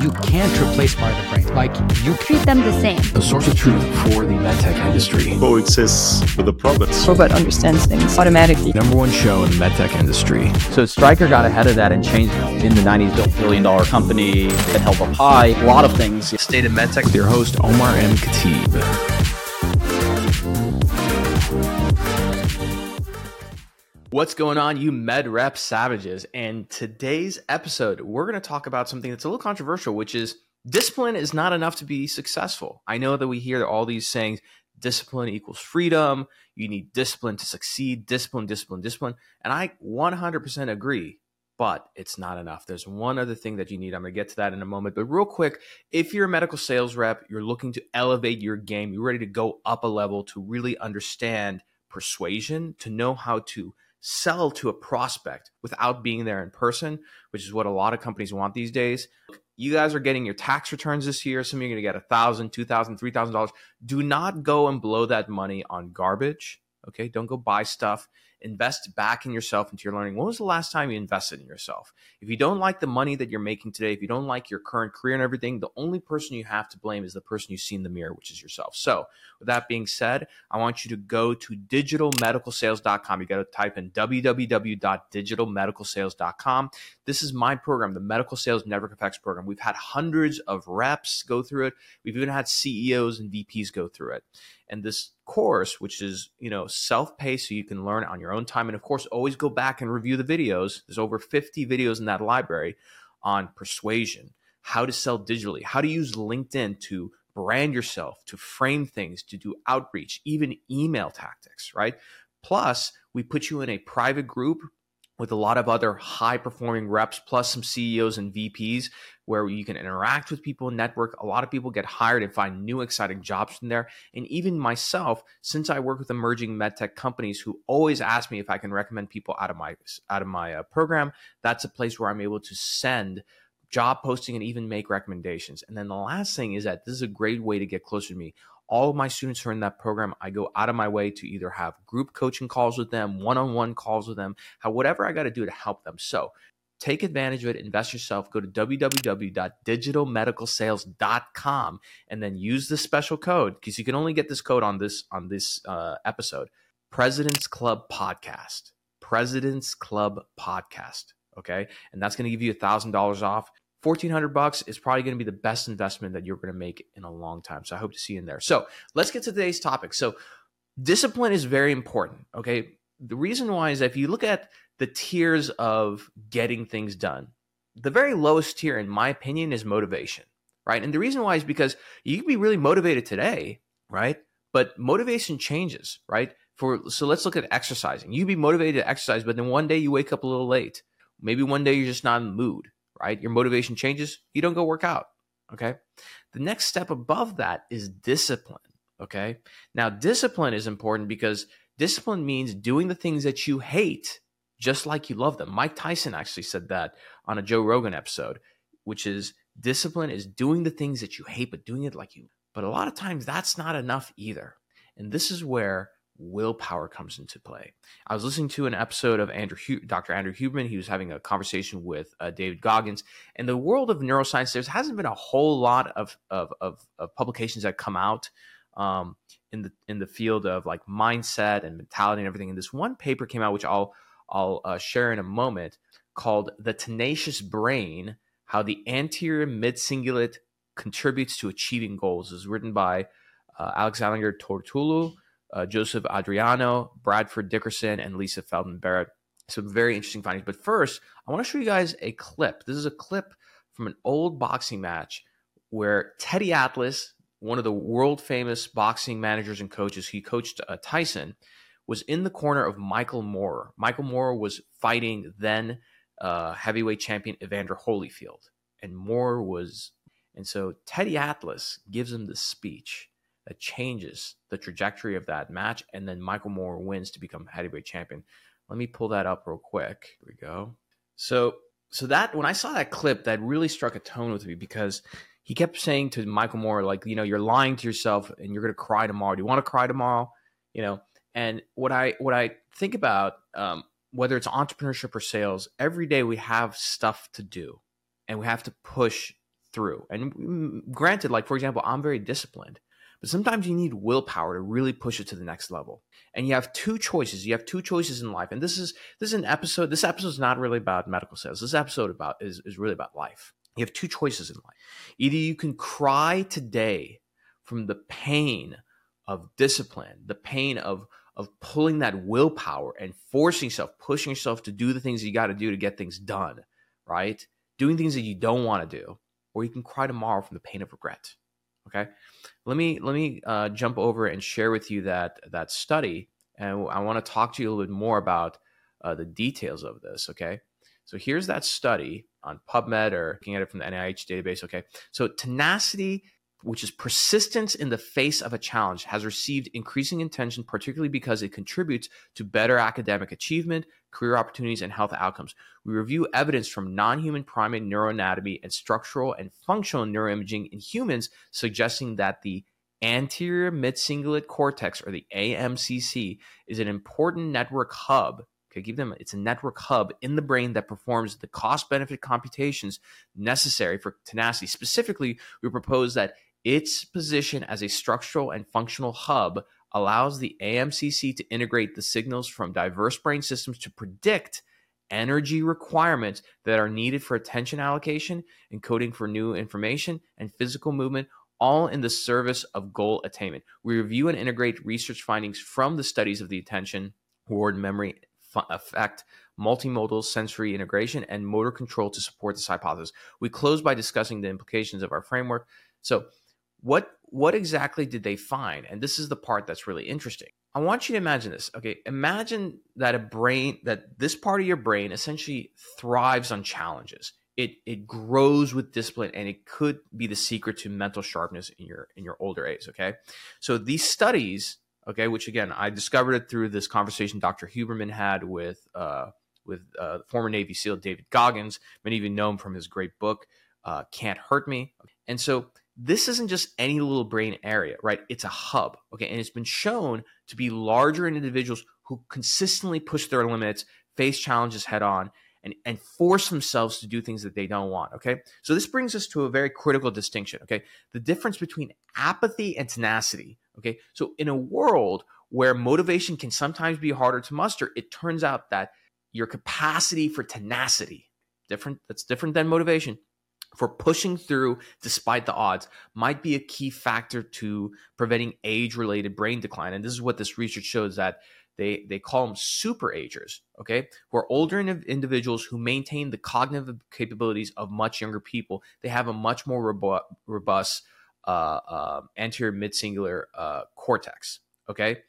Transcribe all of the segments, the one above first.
You can't replace part of the brain. Like you treat them the same. The source of truth for the medtech industry. Coexists with the prophets. Robot understands things automatically. Number one show in the medtech industry. So Stryker got ahead of that and changed in the 90s, built billion dollar company that held up high. A lot of things. State of medtech with your host Omar M. Khateeb. What's going on, you med rep savages? And today's episode, we're going to talk about something that's a little controversial, which is discipline is not enough to be successful. I know that we hear all these sayings discipline equals freedom. You need discipline to succeed, discipline, discipline, discipline. And I 100% agree, but it's not enough. There's one other thing that you need. I'm going to get to that in a moment. But real quick, if you're a medical sales rep, you're looking to elevate your game, you're ready to go up a level to really understand persuasion, to know how to sell to a prospect without being there in person, which is what a lot of companies want these days. You guys are getting your tax returns this year. Some of you are going to get a thousand, two thousand, three thousand dollars. Do not go and blow that money on garbage. Okay, don't go buy stuff invest back in yourself into your learning. When was the last time you invested in yourself? If you don't like the money that you're making today, if you don't like your current career and everything, the only person you have to blame is the person you see in the mirror, which is yourself. So, with that being said, I want you to go to digitalmedicalsales.com. You got to type in www.digitalmedicalsales.com. This is my program, the Medical Sales Network Effects program. We've had hundreds of reps go through it. We've even had CEOs and VPs go through it. And this course, which is, you know, self-paced so you can learn on your own time. And of course, always go back and review the videos. There's over 50 videos in that library on persuasion, how to sell digitally, how to use LinkedIn to brand yourself, to frame things, to do outreach, even email tactics, right? Plus, we put you in a private group with a lot of other high performing reps, plus some CEOs and VPs, where you can interact with people, network. A lot of people get hired and find new exciting jobs from there. And even myself, since I work with emerging medtech companies who always ask me if I can recommend people out of my out of my uh, program, that's a place where I'm able to send job posting and even make recommendations. And then the last thing is that this is a great way to get closer to me all of my students who are in that program, I go out of my way to either have group coaching calls with them, one on one calls with them, how whatever I got to do to help them. So take advantage of it, invest yourself, go to www.digitalmedicalsales.com and then use the special code because you can only get this code on this on this uh, episode. President's Club Podcast. President's Club Podcast. Okay. And that's going to give you a thousand dollars off. 1400 bucks is probably going to be the best investment that you're going to make in a long time. So I hope to see you in there. So let's get to today's topic. So discipline is very important. Okay. The reason why is if you look at the tiers of getting things done, the very lowest tier, in my opinion, is motivation. Right. And the reason why is because you can be really motivated today, right? But motivation changes, right? For so let's look at exercising. You be motivated to exercise, but then one day you wake up a little late. Maybe one day you're just not in the mood right? Your motivation changes, you don't go work out. Okay. The next step above that is discipline. Okay. Now, discipline is important because discipline means doing the things that you hate just like you love them. Mike Tyson actually said that on a Joe Rogan episode, which is discipline is doing the things that you hate, but doing it like you. But a lot of times that's not enough either. And this is where willpower comes into play. I was listening to an episode of Andrew, Dr. Andrew Huberman. He was having a conversation with uh, David Goggins. In the world of neuroscience, there hasn't been a whole lot of, of, of, of publications that come out um, in the in the field of like mindset and mentality and everything. And this one paper came out, which I'll I'll uh, share in a moment, called "The Tenacious Brain: How the Anterior Mid Cingulate Contributes to Achieving Goals." is written by uh, Alexander Touroutoglou uh, Joseph Andreano, Bradford Dickerson, and Lisa Feldman Barrett. Some very interesting findings. But first, I want to show you guys a clip. This is a clip from an old boxing match where Teddy Atlas, one of the world famous boxing managers and coaches, he coached uh, Tyson, was in the corner of Michael Moorer. Michael Moorer was fighting then uh, heavyweight champion Evander Holyfield, and Moorer was. And so Teddy Atlas gives him this speech that changes the trajectory of that match. And then Michael Moorer wins to become heavyweight champion. Let me pull that up real quick. Here we go. So, so that when I saw that clip, that really struck a tone with me because he kept saying to Michael Moorer, like, you know, you're lying to yourself and you're going to cry tomorrow. Do you want to cry tomorrow? You know, and what I what I think about, um, whether it's entrepreneurship or sales, every day we have stuff to do, and we have to push through. And mm, granted, like for example, I'm very disciplined, but sometimes you need willpower to really push it to the next level. And you have two choices. You have two choices in life. And this is this is an episode. This episode is not really about medical sales. This episode about is, is really about life. You have two choices in life. Either you can cry today from the pain of discipline, the pain of of pulling that willpower and forcing yourself, pushing yourself to do the things you got to do to get things done, right? Doing things that you don't want to do, or you can cry tomorrow from the pain of regret. Okay, let me let me uh, jump over and share with you that that study, and I want to talk to you a little bit more about uh, the details of this. Okay, so here's that study on PubMed or looking at it from the NIH database. Okay, so tenacity which is persistence in the face of a challenge, has received increasing attention, particularly because it contributes to better academic achievement, career opportunities, and health outcomes. We review evidence from non human primate neuroanatomy and structural and functional neuroimaging in humans, suggesting that the anterior midcingulate cortex, or the AMCC, is an important network hub Okay, give them it's a network hub in the brain that performs the cost benefit computations necessary for tenacity. Specifically, we propose that its position as a structural and functional hub allows the AMCC to integrate the signals from diverse brain systems to predict energy requirements that are needed for attention allocation, encoding for new information, and physical movement, all in the service of goal attainment. We review and integrate research findings from the studies of the attention, reward, memory, effect, multimodal sensory integration, and motor control to support this hypothesis. We close by discussing the implications of our framework. So, what what exactly did they find? And this is the part that's really interesting. I want you to imagine this. Okay, imagine that a brain that this part of your brain essentially thrives on challenges. It it grows with discipline and it could be the secret to mental sharpness in your in your older age, okay? So these studies, okay, which again, I discovered it through this conversation Dr. Huberman had with uh with uh, former Navy SEAL David Goggins. Many of you know him from his great book, uh, Can't Hurt Me. And so this isn't just any little brain area, right? It's a hub, okay? And it's been shown to be larger in individuals who consistently push their limits, face challenges head on, and, and force themselves to do things that they don't want, okay? So this brings us to a very critical distinction, okay? The difference between apathy and tenacity, okay? So in a world where motivation can sometimes be harder to muster, it turns out that your capacity for tenacity, different, that's different than motivation, for pushing through despite the odds might be a key factor to preventing age related brain decline. And this is what this research shows that they, they call them super agers, okay, who are older individuals who maintain the cognitive capabilities of much younger people. They have a much more robust, robust uh, uh, anterior midcingulate uh, cortex, okay?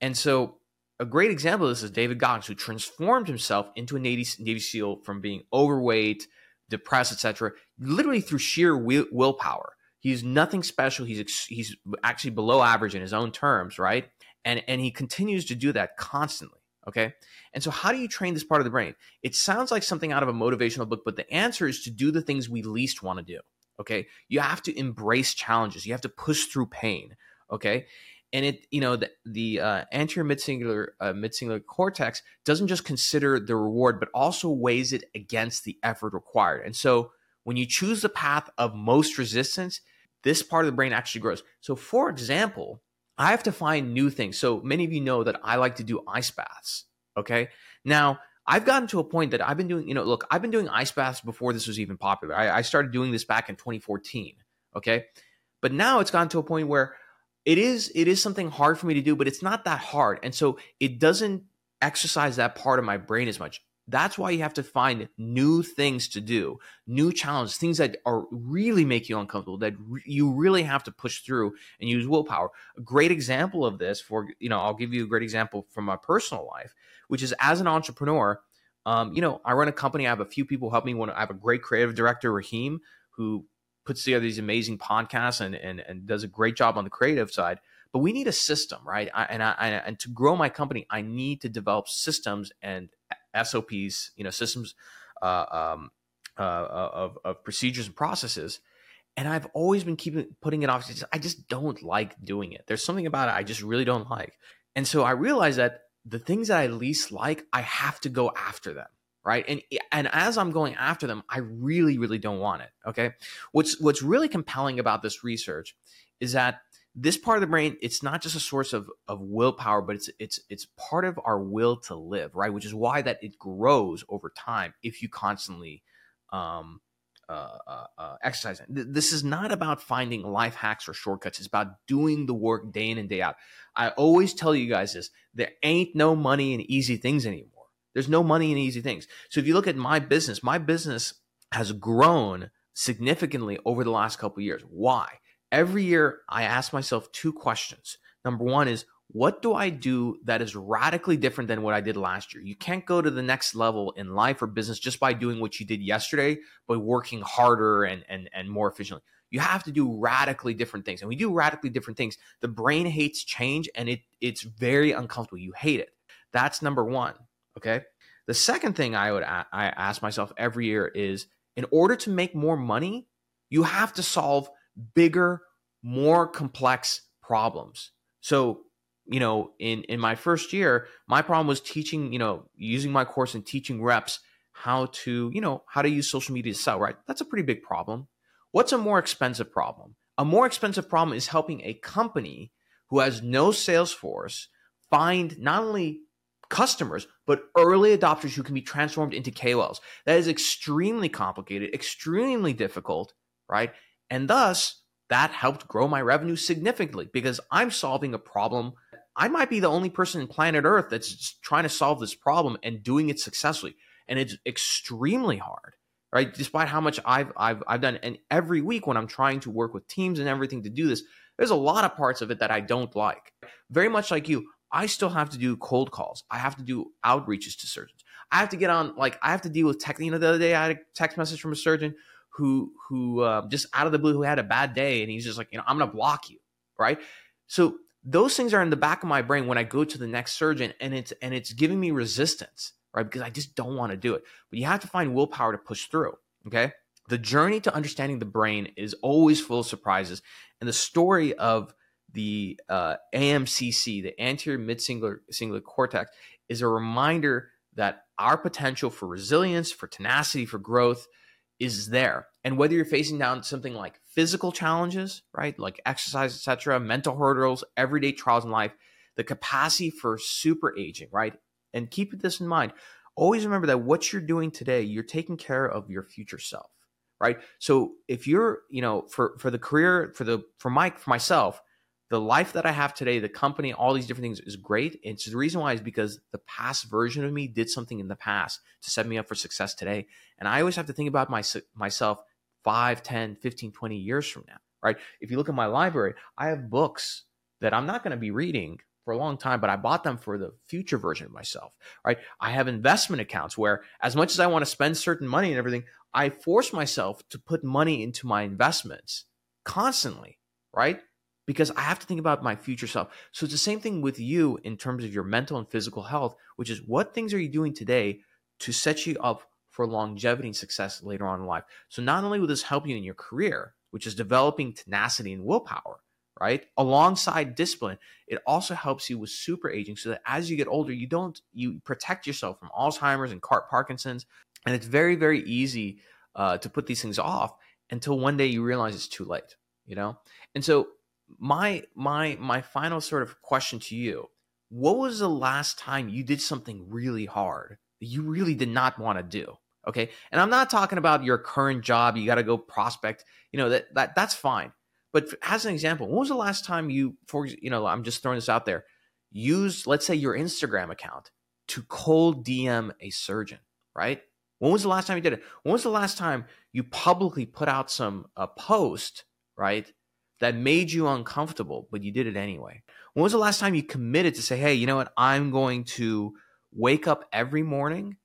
And so a great example of this is David Goggins, who transformed himself into a Navy, Navy SEAL from being overweight, depressed, etc., literally through sheer will, willpower. He's nothing special. He's he's actually below average in his own terms, right? And and he continues to do that constantly. Okay. And so, how do you train this part of the brain? It sounds like something out of a motivational book, but the answer is to do the things we least want to do. Okay. You have to embrace challenges, you have to push through pain. Okay and it you know the, the uh, anterior midcingulate uh, midcingulate cortex doesn't just consider the reward but also weighs it against the effort required and so when you choose the path of most resistance this part of the brain actually grows so for example i have to find new things so many of you know that i like to do ice baths okay now I've gotten to a point that I've been doing, you know, look, I've been doing ice baths before this was even popular. I, I started doing this back in 2014. Okay. But now it's gotten to a point where it is it is something hard for me to do but it's not that hard. And so it doesn't exercise that part of my brain as much. That's why you have to find new things to do new challenges things that are really make you uncomfortable that re- you really have to push through and use willpower. A great example of this for you know i'll give you a great example from my personal life which is as an entrepreneur um, you know i run a company. I have a few people help me. When i have a great creative director raheem who puts together these amazing podcasts and, and, and does a great job on the creative side. But we need a system, right? I, and I, and to grow my company, I need to develop systems and SOPs, you know, systems uh, um, uh, uh, of, of procedures and processes. And I've always been keeping putting it off. I just don't like doing it. There's something about it I just really don't like. And so I realized that the things that I least like, I have to go after them. Right? And and as I'm going after them, I really really don't want it. Okay, what's what's really compelling about this research is that this part of the brain it's not just a source of of willpower but it's it's it's part of our will to live right which is why that it grows over time if you constantly um uh, uh, uh, exercising. This is not about finding life hacks or shortcuts. It's about doing the work day in and day out. I always tell you guys this: there ain't no money in easy things anymore. There's no money in easy things. So if you look at my business, my business has grown significantly over the last couple years. Why? every year I ask myself two questions. Number one is, what do I do that is radically different than what I did last year? You can't go to the next level in life or business just by doing what you did yesterday, but working harder and, and, and more efficiently. You have to do radically different things. And we do radically different things. The brain hates change and it it's very uncomfortable. You hate it. That's number one. Okay. The second thing I would I ask myself every year is in order to make more money, you have to solve bigger, more complex problems. So, you know, in in my first year, my problem was teaching, you know, using my course and teaching reps how to, you know, how to use social media to sell, right? That's a pretty big problem. What's a more expensive problem? A more expensive problem is helping a company who has no sales force find not only customers, but early adopters who can be transformed into KOLs. That is extremely complicated, extremely difficult, right? And thus, that helped grow my revenue significantly because I'm solving a problem. I might be the only person in planet Earth that's trying to solve this problem and doing it successfully. And it's extremely hard, right? Despite how much I've, I've, I've done. And every week when I'm trying to work with teams and everything to do this, there's a lot of parts of it that I don't like. Very much like you, I still have to do cold calls. I have to do outreaches to surgeons. I have to get on, like, I have to deal with tech. You know, the other day I had a text message from a surgeon who who uh, just out of the blue who had a bad day and he's just like you know i'm gonna block you right so those things are in the back of my brain when i go to the next surgeon and it's and it's giving me resistance right because i just don't want to do it but you have to find willpower to push through okay the journey to understanding the brain is always full of surprises and the story of the uh, amcc the anterior mid-cingulate cortex is a reminder that our potential for resilience for tenacity for growth is there. And whether you're facing down something like physical challenges, right, like exercise, etc., mental hurdles, everyday trials in life, the capacity for super aging, right? And keep this in mind. Always remember that what you're doing today, you're taking care of your future self, right? So if you're, you know, for for the career, for the for my for myself, the life that I have today, the company, all these different things is great. And the reason why is because the past version of me did something in the past to set me up for success today. And I always have to think about my, myself 5, 10, 15, 20 years from now, right? If you look at my library, I have books that I'm not going to be reading for a long time, but I bought them for the future version of myself, right? I have investment accounts where, as much as I want to spend certain money and everything, I force myself to put money into my investments constantly, right? Because I have to think about my future self. So it's the same thing with you in terms of your mental and physical health, which is what things are you doing today to set you up for longevity and success later on in life. So not only will this help you in your career, which is developing tenacity and willpower, right? Alongside discipline, it also helps you with super aging so that as you get older, you don't you protect yourself from Alzheimer's and cart Parkinson's. And it's very, very easy uh, to put these things off until one day you realize it's too late, you know? And so my my my final sort of question to you what was the last time you did something really hard that you really did not want to do okay? And i'm not talking about your current job you got to go prospect you know that, that that's fine. But as an example when was the last time you for you know i'm just throwing this out there use let's say your instagram account to cold dm a surgeon right? When was the last time you did it? When was the last time you publicly put out some a post right that made you uncomfortable, but you did it anyway? When was the last time you committed to say, hey, you know what? I'm going to wake up every morning,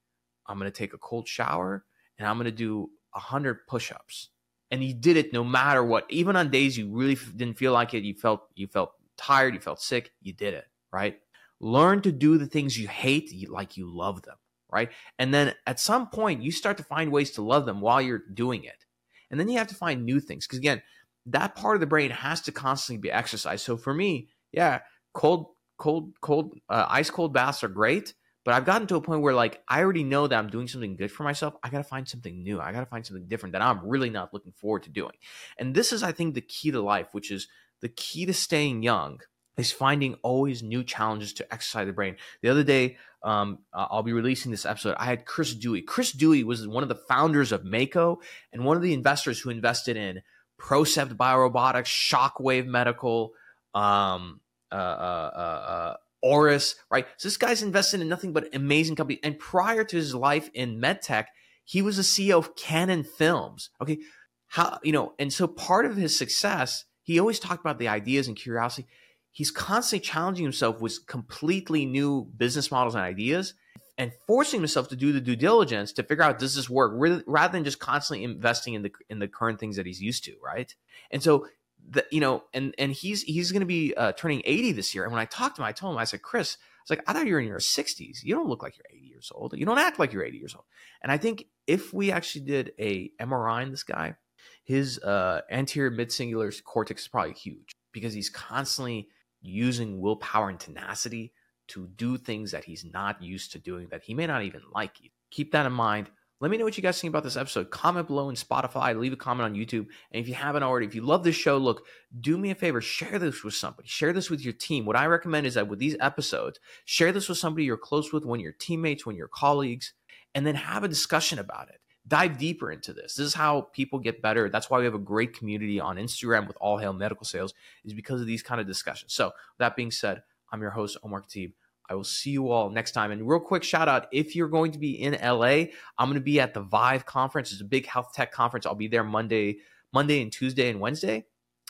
I'm going to take a cold shower, and I'm going to do 100 push ups. And you did it no matter what. Even on days you really didn't feel like it, you felt you felt tired, you felt sick, you did it, right? Learn to do the things you hate like you love them, right? And then at some point, you start to find ways to love them while you're doing it. And then you have to find new things. Because again, that part of the brain has to constantly be exercised. So for me, yeah, cold, cold, cold, uh, ice cold baths are great, But I've gotten to a point where like I already know that I'm doing something good for myself. I got to find something new. I got to find something different that I'm really not looking forward to doing. And this is I think the key to life, which is the key to staying young is finding always new challenges to exercise the brain. The other day, um, uh, I'll be releasing this episode. I had Chris Dewey. Chris Dewey was one of the founders of Mako and one of the investors who invested in Procept Biorobotics, Shockwave Medical, um, uh, uh, uh, uh Auris, right? So this guy's invested in nothing but amazing companies. And prior to his life in medtech, he was the CEO of Cannon Films. Okay, how you know? And so part of his success, he always talked about the ideas and curiosity. He's constantly challenging himself with completely new business models and ideas, and forcing himself to do the due diligence to figure out does this work, rather than just constantly investing in the in the current things that he's used to, right? And so the, you know, and and he's he's going to be uh, turning 80 this year. And when I talked to him, I told him, I said, Chris, I was like, I thought you were in your 60s. You don't look like you're 80 years old. You don't act like you're 80 years old. And I think if we actually did a MRI in this guy, his uh, anterior mid-cingulate cortex is probably huge because he's constantly using willpower and tenacity to do things that he's not used to doing that he may not even like. Keep that in mind. Let me know what you guys think about this episode. Comment below in Spotify, leave a comment on YouTube. And if you haven't already, if you love this show, look, do me a favor, share this with somebody. Share this with your team. What I recommend is that with these episodes, share this with somebody you're close with, one of your teammates, one of your colleagues, and then have a discussion about it. Dive deeper into this. This is how people get better. That's why we have a great community on Instagram with All Hail Medical Sales, is because of these kind of discussions. So, that being said, I'm your host, Omar Khateeb. I will see you all next time. And real quick shout out if you're going to be in LA, I'm going to be at the Vive conference. It's a big health tech conference. I'll be there Monday, Monday and Tuesday and Wednesday.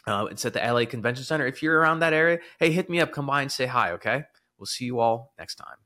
Uh, it's at the LA Convention Center. If you're around that area, hey, hit me up. Come by and say hi. Okay. We'll see you all next time.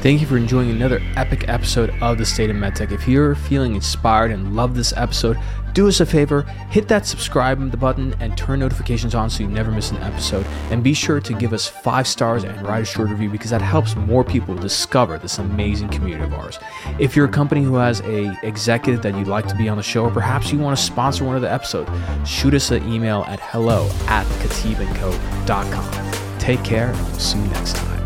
Thank you for enjoying another epic episode of The State of MedTech. If you're feeling inspired and love this episode, do us a favor, hit that subscribe button and turn notifications on so you never miss an episode. And be sure to give us five stars and write a short review because that helps more people discover this amazing community of ours. If you're a company who has a executive that you'd like to be on the show, or perhaps you want to sponsor one of the episodes, shoot us an email at hello at khateebandco.com. Take care and we'll see you next time.